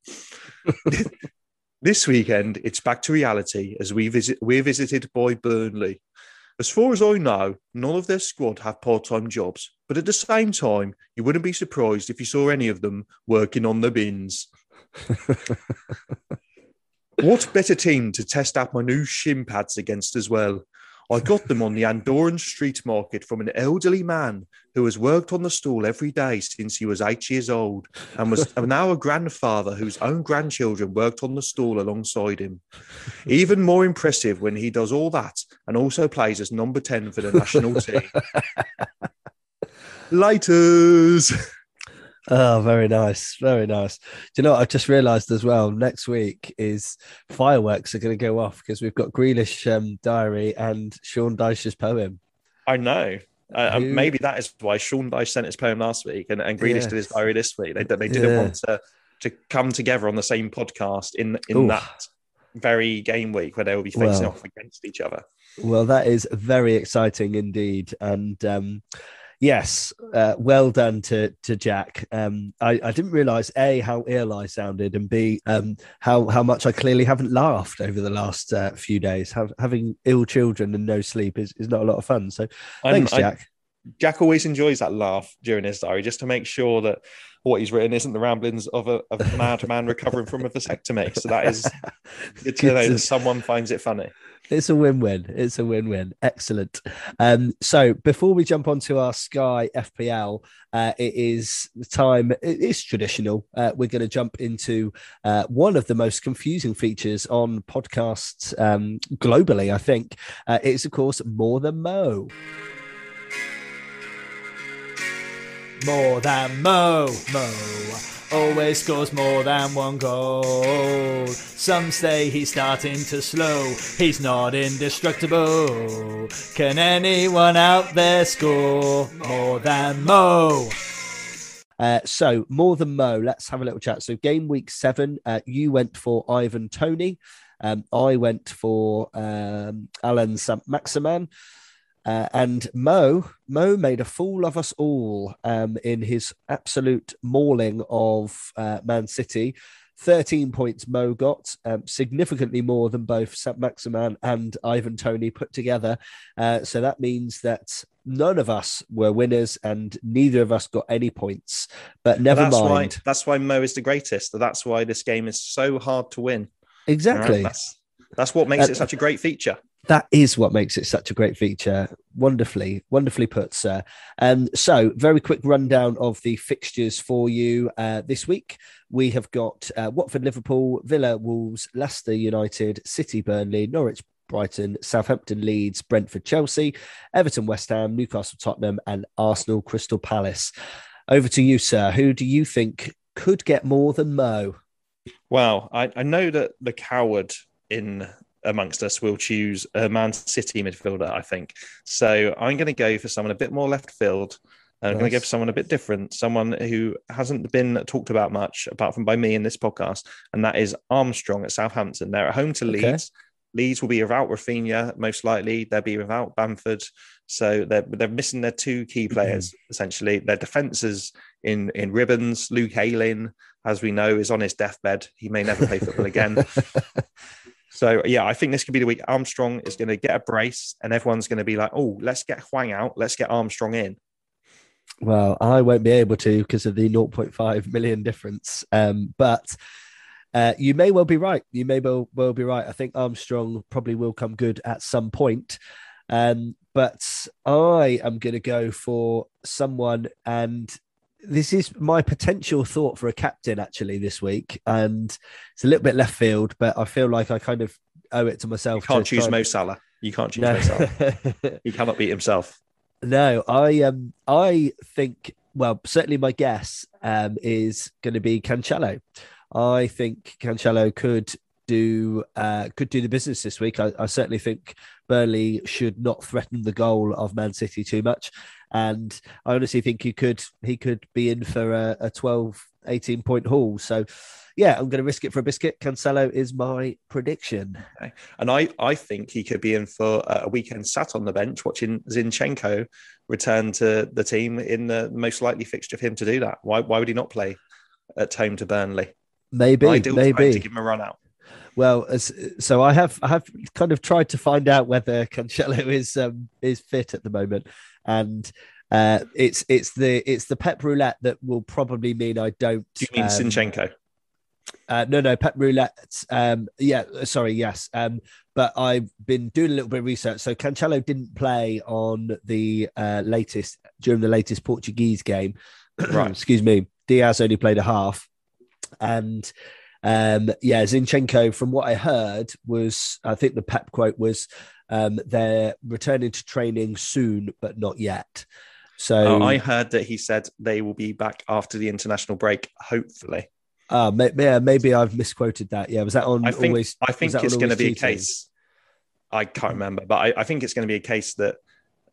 [laughs] this weekend, it's back to reality as we visit. We're visited by Burnley. As far as I know, none of their squad have part-time jobs, but at the same time, you wouldn't be surprised if you saw any of them working on the bins. [laughs] what better team to test out my new shin pads against as well? I got them on the Andorran street market from an elderly man who has worked on the stool every day since he was eight years old and was [laughs] now a grandfather whose own grandchildren worked on the stool alongside him. Even more impressive when he does all that and also plays as number 10 for the national [laughs] team. Lighters. Oh, very nice. Very nice. Do you know what? I just realized as well, next week is fireworks are going to go off because we've got Grealish um, diary and Sean Dyche's poem. I know. Uh, Who... Maybe that is why Sean Dyche sent his poem last week and, and Grealish yes. did his diary this week. They, they didn't yeah. want to, to come together on the same podcast in, in that very game week where they will be facing well, off against each other. Well, that is very exciting indeed. And um, yes, uh, well done to to Jack. Um, I, I didn't realise a how ill I sounded, and b um, how how much I clearly haven't laughed over the last uh, few days. Have, having ill children and no sleep is, is not a lot of fun. So thanks, I'm, Jack. I, Jack always enjoys that laugh during his diary, just to make sure that what he's written isn't the ramblings of a, of a [laughs] madman recovering from a vasectomy. So that is [laughs] good to know that someone finds it funny. It's a win-win. It's a win-win. Excellent. Um, so before we jump onto our Sky FPL, uh, it is the time. It is traditional. Uh, we're going to jump into uh, one of the most confusing features on podcasts um, globally. I think uh, it's of course more than Mo. More than Mo, Mo always scores more than one goal. Some say he's starting to slow, he's not indestructible. Can anyone out there score more than Mo? Uh, so more than Mo, let's have a little chat. So game week seven, uh, you went for Ivan Toney. Um, I went for um, Allan Saint-Maximin. Uh, and Mo, Mo made a fool of us all um, in his absolute mauling of uh, Man City. 13 points Mo got, um, significantly more than both Saint-Maximin and Ivan Toney put together. Uh, so that means that none of us were winners and neither of us got any points. But never that's mind. Why, that's why Mo is the greatest. That's why this game is so hard to win. Exactly. Right? That's, that's what makes it such a great feature that is what makes it such a great feature. Wonderfully, wonderfully put, sir. And so, very quick rundown of the fixtures for you uh, this week. We have got uh, Watford, Liverpool, Villa, Wolves, Leicester United, City, Burnley, Norwich, Brighton, Southampton, Leeds, Brentford, Chelsea, Everton, West Ham, Newcastle, Tottenham, and Arsenal, Crystal Palace. Over to you, sir. Who do you think could get more than Mo? Well, I, I know that the coward in amongst us will choose a Man City midfielder, I think. So I'm going to go for someone a bit more left field. I'm nice. going to go for someone a bit different, someone who hasn't been talked about much, apart from by me in this podcast, and that is Armstrong at Southampton. They're at home to okay. Leeds. Leeds will be without Raphinha, most likely. They'll be without Bamford. So they're, they're missing their two key mm-hmm. players, essentially. Their defences in, in ribbons. Luke Ayling, as we know, is on his deathbed. He may never play football again. [laughs] So yeah, I think this could be the week. Armstrong is going to get a brace, and everyone's going to be like, "Oh, let's get Hwang out. Let's get Armstrong in." Well, I won't be able to because of the 0.5 million difference. Um, but uh, you may well be right. You may well, well be right. I think Armstrong probably will come good at some point. Um, but I am going to go for someone, and this is my potential thought for a captain actually this week, and it's a little bit left field, but I feel like I kind of owe it to myself. You can't choose Mo Salah. You can't choose no. Mo Salah. he cannot beat himself. [laughs] No, I um, I think well, certainly my guess um, is going to be Cancelo. I think Cancelo could do uh, could do the business this week. I, I, certainly think Burnley should not threaten the goal of Man City too much, and I honestly think he could he could be in for a, a 12, 18 point haul. So yeah, I'm going to risk it for a biscuit. Cancelo is my prediction. Okay. And I, I think he could be in for a weekend sat on the bench watching Zinchenko return to the team in the most likely fixture of him to do that. Why, why would he not play at home to Burnley? Maybe, Ideal maybe to give him a run out. Well, as, so I have I have kind of tried to find out whether Cancelo is um, is fit at the moment, and uh, it's it's the it's the Pep roulette that will probably mean I don't. Do you mean um, Zinchenko? Uh, no, no, Pep Roulette. Um, yeah, sorry, yes. Um, but I've been doing a little bit of research. So Cancelo didn't play on the uh, latest during the latest Portuguese game. [clears throat] Right. Excuse me. Dias only played a half, and um, yeah, Zinchenko. From what I heard, was I think the Pep quote was um, they're returning to training soon, but not yet. So oh, I heard that he said they will be back after the international break, hopefully. Uh, yeah, maybe I've misquoted that. Yeah, was that on? I think always, I think it's going to be a case. I can't remember, but I, I think it's going to be a case that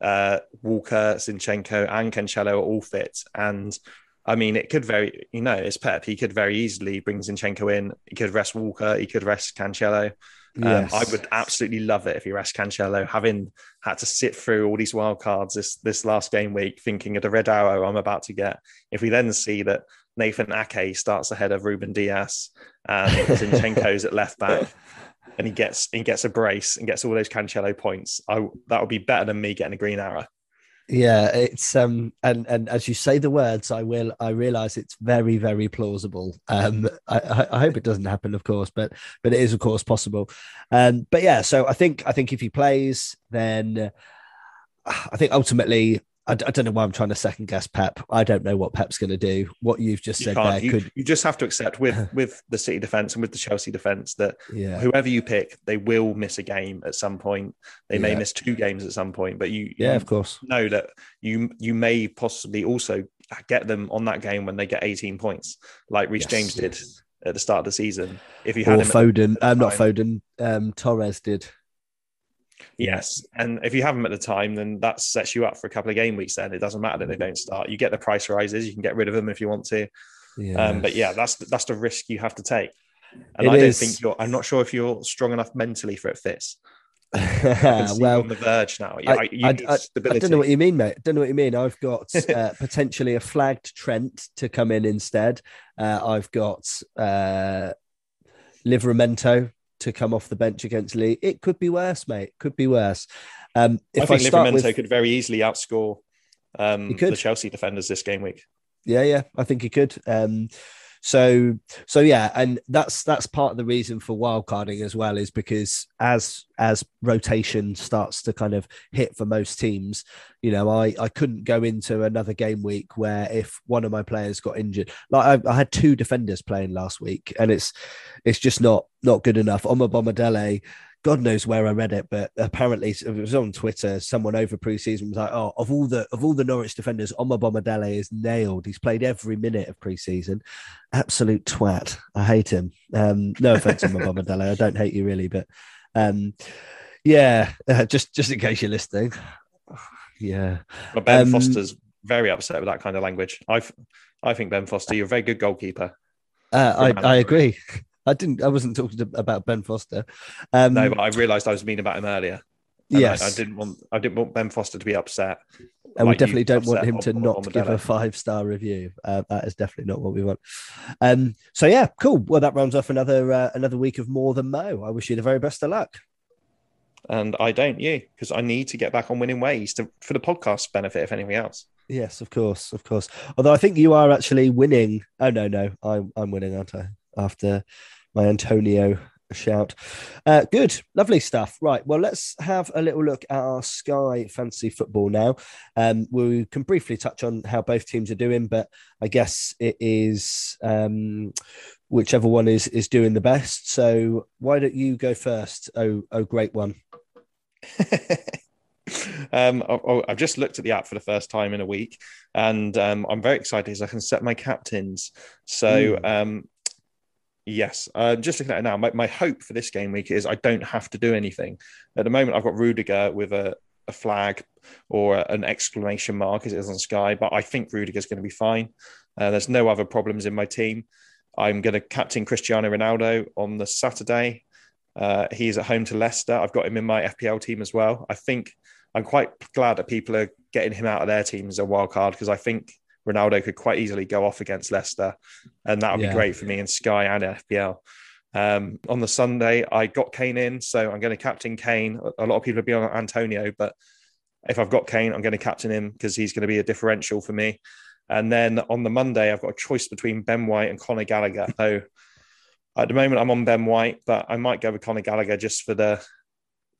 uh, Walker, Zinchenko, and Cancelo are all fit. And I mean, it could very, you know, it's Pep. He could very easily bring Zinchenko in. He could rest Walker. He could rest Cancelo. Um. I would absolutely love it if he rest Cancelo, having had to sit through all these wild cards this this last game week, thinking of the red arrow I'm about to get. If we then see that Nathan Ake starts ahead of Ruben Dias and Zinchenko's at left back, and he gets he gets a brace and gets all those Cancelo points. I that would be better than me getting a green arrow. Yeah, it's um and and as you say the words, I will I realize it's very very plausible. Um, I, I hope it doesn't happen, of course, but but it is of course possible. Um, but yeah, so I think I think if he plays, then I think ultimately I, I, don't know why I'm trying to second guess Pep. I don't know what Pep's going to do. What you've just you said there you, could you just have to accept with [laughs] with the City defense and with the Chelsea defense that yeah. whoever you pick, they will miss a game at some point. They may miss two games at some point, but you yeah, you of course, know that you you may possibly also get them on that game when they get 18 points, like Reece yes, James did at the start of the season. If you had or Foden, um, not Foden, um, Torres did. Yes. And if you have them at the time, then that sets you up for a couple of game weeks then. It doesn't matter that they don't start. You get the price rises, you can get rid of them if you want to. Yes. Um, but yeah, that's that's the risk you have to take. And it I don't is. think you're I'm not sure if you're strong enough mentally for it Fitz. [laughs] well, on the verge now. I, I, I, I, don't know what you mean, mate. I don't know what you mean. I've got [laughs] uh, potentially a flagged Trent to come in instead. Uh, I've got uh, Livramento to come off the bench against Lee. It could be worse, mate. Could be worse. Um, if I think I Livramento with... could very easily outscore um, the Chelsea defenders this game week. Yeah, yeah, I think he could. Um, so so yeah, and that's that's part of the reason for wildcarding as well, is because as as rotation starts to kind of hit for most teams, you know, I I couldn't go into another game week where if one of my players got injured, like I, I had two defenders playing last week, and it's it's just not not good enough. Omobamidele God knows where I read it, but apparently it was on Twitter. Someone over preseason was like, "Oh, of all the of all the Norwich defenders, Omobamidele is nailed. He's played every minute of preseason. Absolute twat. I hate him. Um, no offense, [laughs] Omobamidele. I don't hate you really, but um, yeah, uh, just just in case you're listening, yeah. But Ben um, Foster's very upset with that kind of language. I I think Ben Foster, you're a very good goalkeeper. Uh, I I agree. I didn't. I wasn't talking to, about Ben Foster. Um, no, but I realised I was mean about him earlier. yes, I, I, didn't want. I didn't want Ben Foster to be upset. And like we definitely don't want him to on, not on give a five star review. Uh, that is definitely not what we want. Um, so yeah, cool. Well, that rounds off another uh, another week of more than Mo. I wish you the very best of luck. And I don't you because I need to get back on winning ways to for the podcast benefit, if anything else. Yes, of course, of course. Although I think you are actually winning. Oh no, no, I'm I'm winning, aren't I? After my Antonio shout. Uh, good, lovely stuff. Right, well, let's have a little look at our Sky Fantasy Football now. Um, we can briefly touch on how both teams are doing, but I guess it is um, whichever one is is doing the best. So why don't you go first? Oh, oh, great one. [laughs] Um, I- I've just looked at the app for the first time in a week, and um, I'm very excited because I can set my captains. So, um, yes, uh, just looking at it now, my, my hope for this game week is I don't have to do anything. At the moment, I've got Rudiger with a, a flag or an exclamation mark as it is on Sky, but I think Rudiger's going to be fine. Uh, there's no other problems in my team. I'm going to captain Cristiano Ronaldo on the Saturday. Uh, he's at home to Leicester. I've got him in my FPL team as well. I think I'm quite glad that people are getting him out of their team as a wild card because I think Ronaldo could quite easily go off against Leicester, and that would Yeah. be great for me in Sky and FPL. Um, on the Sunday, I got Kane in, so I'm going to captain Kane. A lot of people have been on Antonio, but if I've got Kane, I'm going to captain him because he's going to be a differential for me. And then on the Monday, I've got a choice between Ben White and Conor Gallagher. So at the moment, I'm on Ben White, but I might go with Conor Gallagher just for the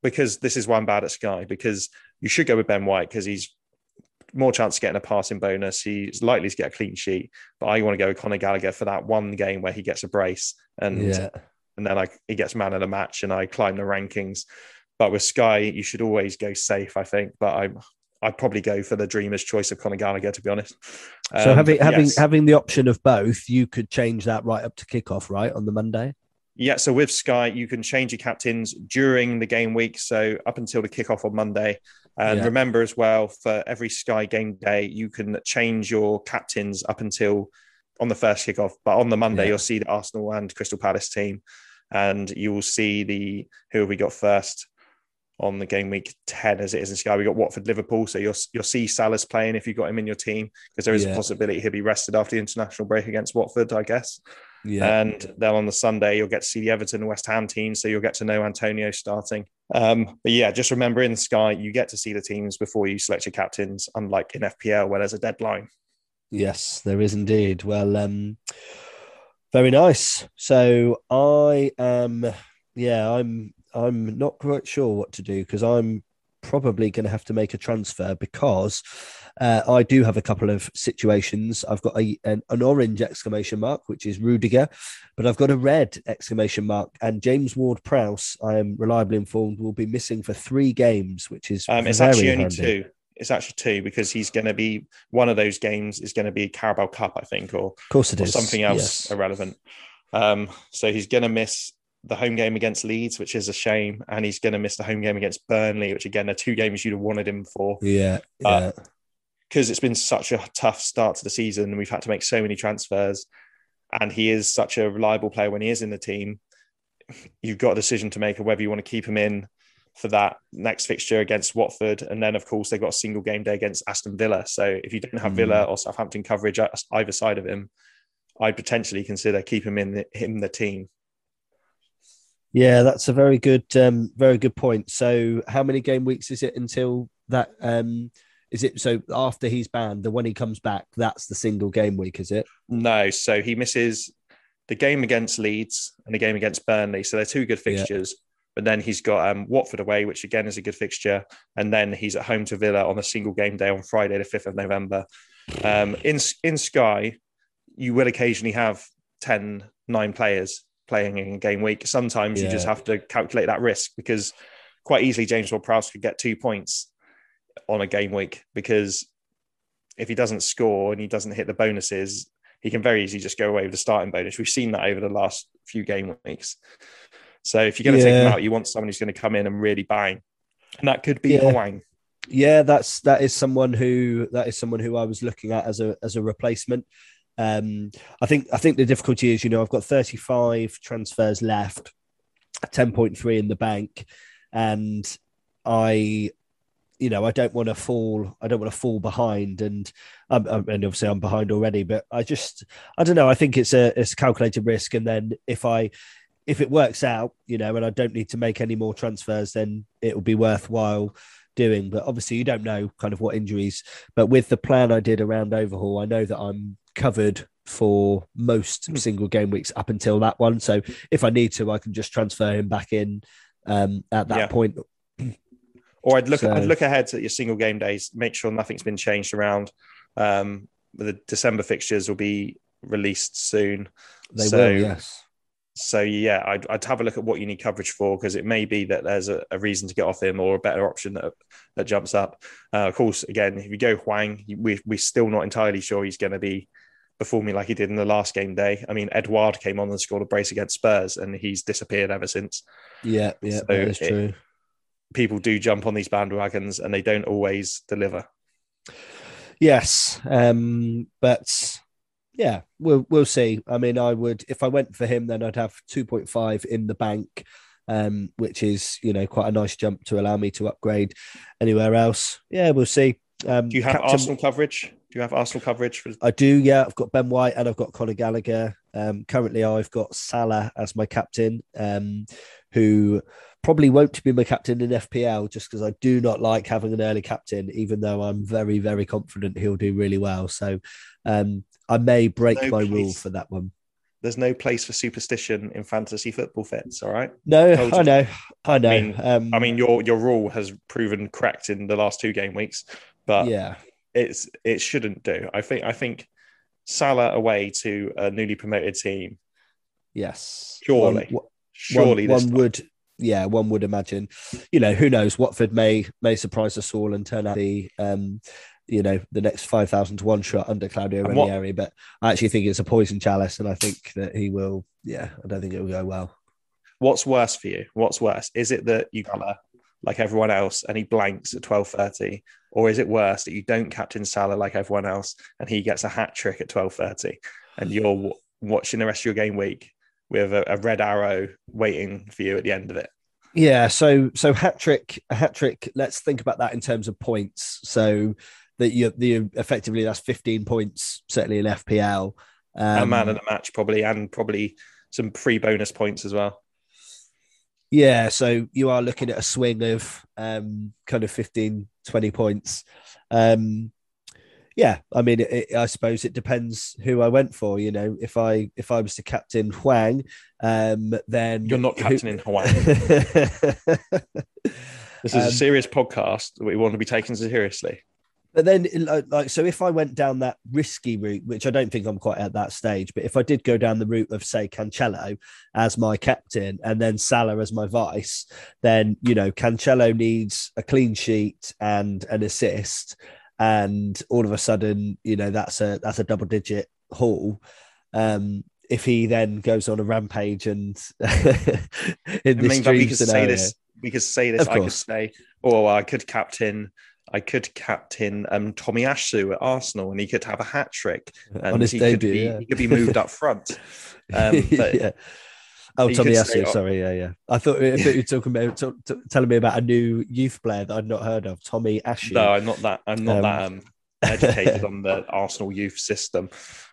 because this is why I'm bad at Sky because you should go with Ben White because he's more chance of getting a passing bonus. He's likely to get a clean sheet, but I want to go with Conor Gallagher for that one game where he gets a brace and Yeah. and then I, he gets man of the match and I climb the rankings. But with Sky, you should always go safe, I think. But I'm I'd probably go for the dreamer's choice of Conor Gallagher, to be honest. So Um, having having yes. having the option of both, you could change that right up to kickoff, right on the Monday. Yeah, so with Sky, you can change your captains during the game week. So up until the kickoff on Monday. And Yeah. remember as well, for every Sky game day, you can change your captains up until on the first kickoff. But on the Monday, Yeah. you'll see the Arsenal and Crystal Palace team. And you will see the who have we got first on the game week 10 as it is in Sky. We got Watford Liverpool. So you'll you'll see Salah's playing if you've got him in your team, because there is Yeah. a possibility he'll be rested after the international break against Watford, I guess. Yeah, And then on the Sunday, you'll get to see the Everton and West Ham teams. So you'll get to know Antonio starting. Um, but yeah, just remember in Sky, you get to see the teams before you select your captains, unlike in FPL where there's a deadline. yes, there is indeed. Well, um, very nice. So I am, yeah, I'm I'm not quite sure what to do because I'm probably going to have to make a transfer because uh, I do have a couple of situations. I've got a an, an orange exclamation mark, which is Rudiger, but I've got a red exclamation mark, and James Ward Prowse, I am reliably informed, will be missing for three games, which is Um, it's actually only handy. two. It's actually two because he's going to be one of those games is going to be Carabao Cup, I think, or Of course, it or is something else Yes. irrelevant. Um, so he's going to miss the home game against Leeds, which is a shame, and he's going to miss the home game against Burnley, which again are two games you'd have wanted him for. Yeah, Uh, yeah. Because it's been such a tough start to the season and we've had to make so many transfers and he is such a reliable player when he is in the team you've got a decision to make of whether you want to keep him in for that next fixture against Watford and then of course they've got a single game day against Aston Villa so if you don't have Villa or Southampton coverage either side of him I'd potentially consider keep him in the, in the team Yeah, that's a very good, um, very good point. So, how many game weeks is it until that? Um, is it so after he's banned, the when he comes back, that's the single game week, is it? No, so he misses the game against Leeds and the game against Burnley. So they're two good Yeah. fixtures. But then he's got um, Watford away, which again is a good fixture. And then he's at home to Villa on a single game day on Friday, the 5th of November. Um, in, in Sky, you will occasionally have 10, nine players playing in game week. Sometimes you just have to calculate that risk because quite easily James Ward Prowse could get two points on a game week because if he doesn't score and he doesn't hit the bonuses, he can very easily just go away with the starting bonus. We've seen that over the last few game weeks. So if you're going to take him out, you want someone who's going to come in and really bang, and that could be Yeah. Hwang. Yeah, that's that is someone who that is someone who I was looking at as a as a replacement. Um, I think I think the difficulty is, you know, I've got 35 transfers left, 10.3 in the bank, and I, you know, I don't want to fall. I don't want to fall behind, and um, um, and obviously I'm behind already. But I just, I don't know. I think it's a it's a calculated risk, and then if I if it works out, you know, and I don't need to make any more transfers, then it will be worthwhile doing. But obviously, you don't know kind of what injuries. But with the plan I did around overhaul, I know that I'm covered for most single game weeks up until that one. So if I need to, I can just transfer him back in um, at that Yeah. point. Or I'd look So- I'd look ahead to your single game days, make sure nothing's been changed around. Um, the December fixtures will be released soon. They So- will, yes. So yeah, I'd, I'd have a look at what you need coverage for because it may be that there's a, a, reason to get off him or a better option that that jumps up. Uh, of course, again, if you go Hwang, we we're still not entirely sure he's going to be performing like he did in the last game day. I mean, Edouard came on and scored a brace against Spurs, and he's disappeared ever since. Yeah, yeah, so that is true. People do jump on these bandwagons, and they don't always deliver. Yes, um, but yeah, we'll we'll see. I mean, I would if I went for him, then I'd have two point five in the bank. Um, which is you know quite a nice jump to allow me to upgrade anywhere else. Yeah, we'll see. Um, do you have Captain... Arsenal coverage? Do you have Arsenal coverage? For... I do. Yeah, I've got Ben White and I've got Conor Gallagher. Um, currently, I've got Salah as my captain, um, who probably won't be my captain in FPL just because I do not like having an early captain, even though I'm very, very confident he'll do really well. So um, I may break no my place. rule for that one. There's no place for superstition in fantasy football Fitz. All right. No, I know, I know. I mean, um, I mean, your your rule has proven correct in the last two game weeks, but yeah, it's it shouldn't do. I think I think Salah away to a newly promoted team. Yes, surely, one, surely one, one would. Yeah, one would imagine. You know, who knows? Watford may may surprise us all and turn out the um, you know, the next five thousand to one shot under Claudio Ranieri. But I actually think it's a poison chalice, and I think that he will. Yeah, I don't think it will go well. What's worse for you? What's worse? Is it that you color like everyone else and he blanks at twelve thirty, or is it worse that you don't captain Salah like everyone else and he gets a hat trick at 12.30 and you're w- watching the rest of your game week with a, a, red arrow waiting for you at the end of it? Yeah, so so hat trick, a hat trick. Let's think about that in terms of points. So that you the effectively that's 15 points certainly in FPL. Um, a man of the match probably, and probably some free bonus points as well. Yeah, so you are looking at a swing of um, kind of 15, 20 points. Um, yeah, I mean, it, it, I suppose it depends who I went for. You know, if I if I was to captain Hwang, um, then you're not captaining who... Hwang. [laughs] this is a um, serious podcast that we want to be taken seriously. But then, like, so if I went down that risky route, which I don't think I'm quite at that stage, but if I did go down the route of, say, Cancelo as my captain and then Salah as my vice, then, you know, Cancelo needs a clean sheet and an assist. And all of a sudden, you know, that's a that's a double digit haul. Um, if he then goes on a rampage and [laughs] in this I mean, dream we could scenario, say this, we could say this. I could say, oh, I could captain I could captain um, Tomiyasu at Arsenal and he could have a hat trick and he, debut, could be, yeah. he could be moved up front. [laughs] Um, yeah. Oh, Tomiyasu, oh, sorry, yeah, yeah. I thought, I thought you were talking about t- t- telling me about a new youth player that I'd not heard of, Tommy Ashley. No, I'm not that. I'm not um, that um, educated [laughs] on the Arsenal youth system.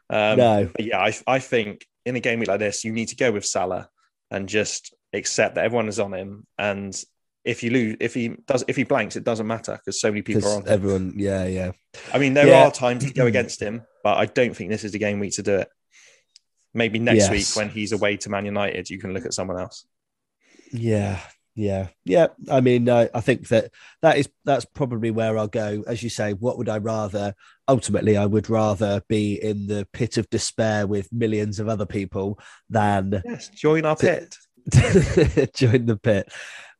Um, no, yeah, I, I think in a game week like this, you need to go with Salah and just accept that everyone is on him and if you lose, if he does, if he blanks, it doesn't matter because so many people are on. Everyone, yeah, yeah. I mean, there yeah. are times to go [clears throat] against him, but I don't think this is the game week to do it. Maybe next yes. week when he's away to Man United, you can look at someone else. Yeah, yeah, yeah. I mean, I, I think that that is that's probably where I'll go. As you say, what would I rather? Ultimately, I would rather be in the pit of despair with millions of other people than yes, join our pit. [laughs] join the pit.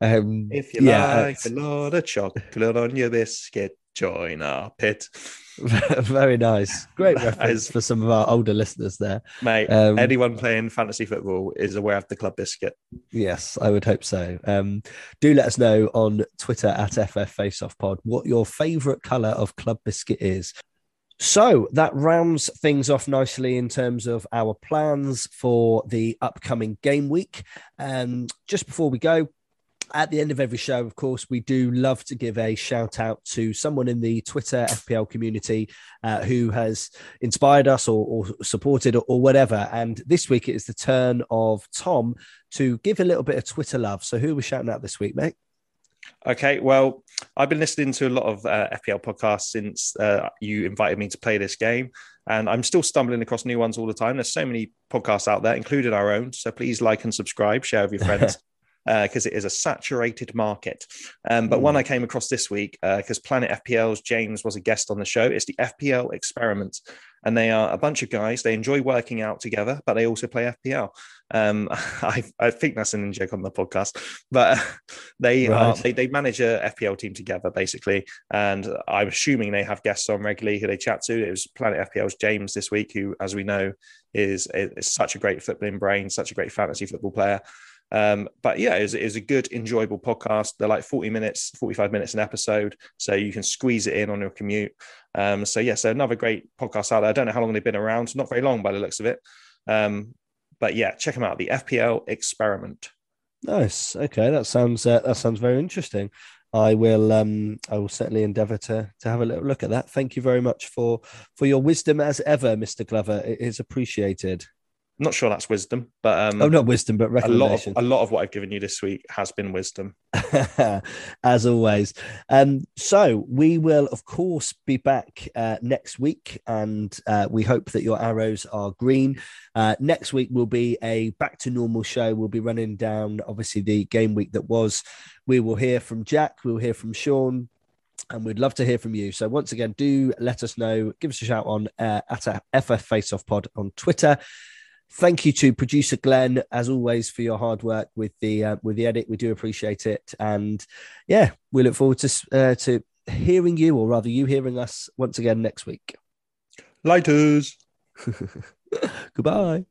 Um, if you yeah, like a lot of chocolate on your biscuit, join our pit. [laughs] Very nice. Great [laughs] reference for some of our older listeners there. Mate, um, anyone playing fantasy football is aware of the club biscuit. Yes, I would hope so. Um, do let us know on Twitter at FF Faceoff Pod what your favourite colour of club biscuit is. So that rounds things off nicely in terms of our plans for the upcoming game week. Um, just before we go, at the end of every show, of course, we do love to give a shout out to someone in the Twitter FPL community uh, who has inspired us or, or supported or, or, whatever. And this week it is the turn of Tom to give a little bit of Twitter love. So who are we shouting out this week, mate? Okay, well, I've been listening to a lot of uh, FPL podcasts since uh, you invited me to play this game, and I'm still stumbling across new ones all the time. There's so many podcasts out there, including our own. So please like and subscribe, share with your [laughs] friends. Because uh, it is a saturated market. Um, but mm. one I came across this week because uh, Planet FPL's James was a guest on the show. It's the FPL experiment. and they are a bunch of guys. They enjoy working out together, but they also play FPL. Um, [laughs] I, I think that's an in joke on the podcast, but [laughs] they right. are, they, they manage a FPL team together basically, and I'm assuming they have guests on regularly who they chat to. It was Planet FPL's James this week, who, as we know, is, is such a great footballing brain, such a great fantasy football player. Um, but yeah, it's, a good, enjoyable podcast. They're like 40 minutes, 45 minutes an episode. So you can squeeze it in on your commute. Um, so yeah, so another great podcast out there. I don't know how long they've been around, not very long by the looks of it. Um, but yeah, check them out. The FPL Experiment. Nice. Okay, that sounds uh, that sounds very interesting. I will um I will certainly endeavour to to have a little look at that. Thank you very much for for your wisdom as ever, Mr. Glover. It is appreciated. I'm not sure that's wisdom, but um, oh, not wisdom, but a lot of a lot of what I've given you this week has been wisdom, [laughs] as always. Um, so we will, of course, be back uh, next week, and uh, we hope that your arrows are green. Uh, next week will be a back to normal show. We'll be running down, obviously, the game week that was. We will hear from Jack. We'll hear from Sean and we'd love to hear from you. So once again, do let us know. Give us a shout on uh, at a FF Faceoff Pod on Twitter. Thank you to producer Glenn, as always, for your hard work with the uh, with the edit. We do appreciate it, and yeah, we look forward to uh, to hearing you, or rather, you hearing us once again next week. Lighters. [laughs] Goodbye.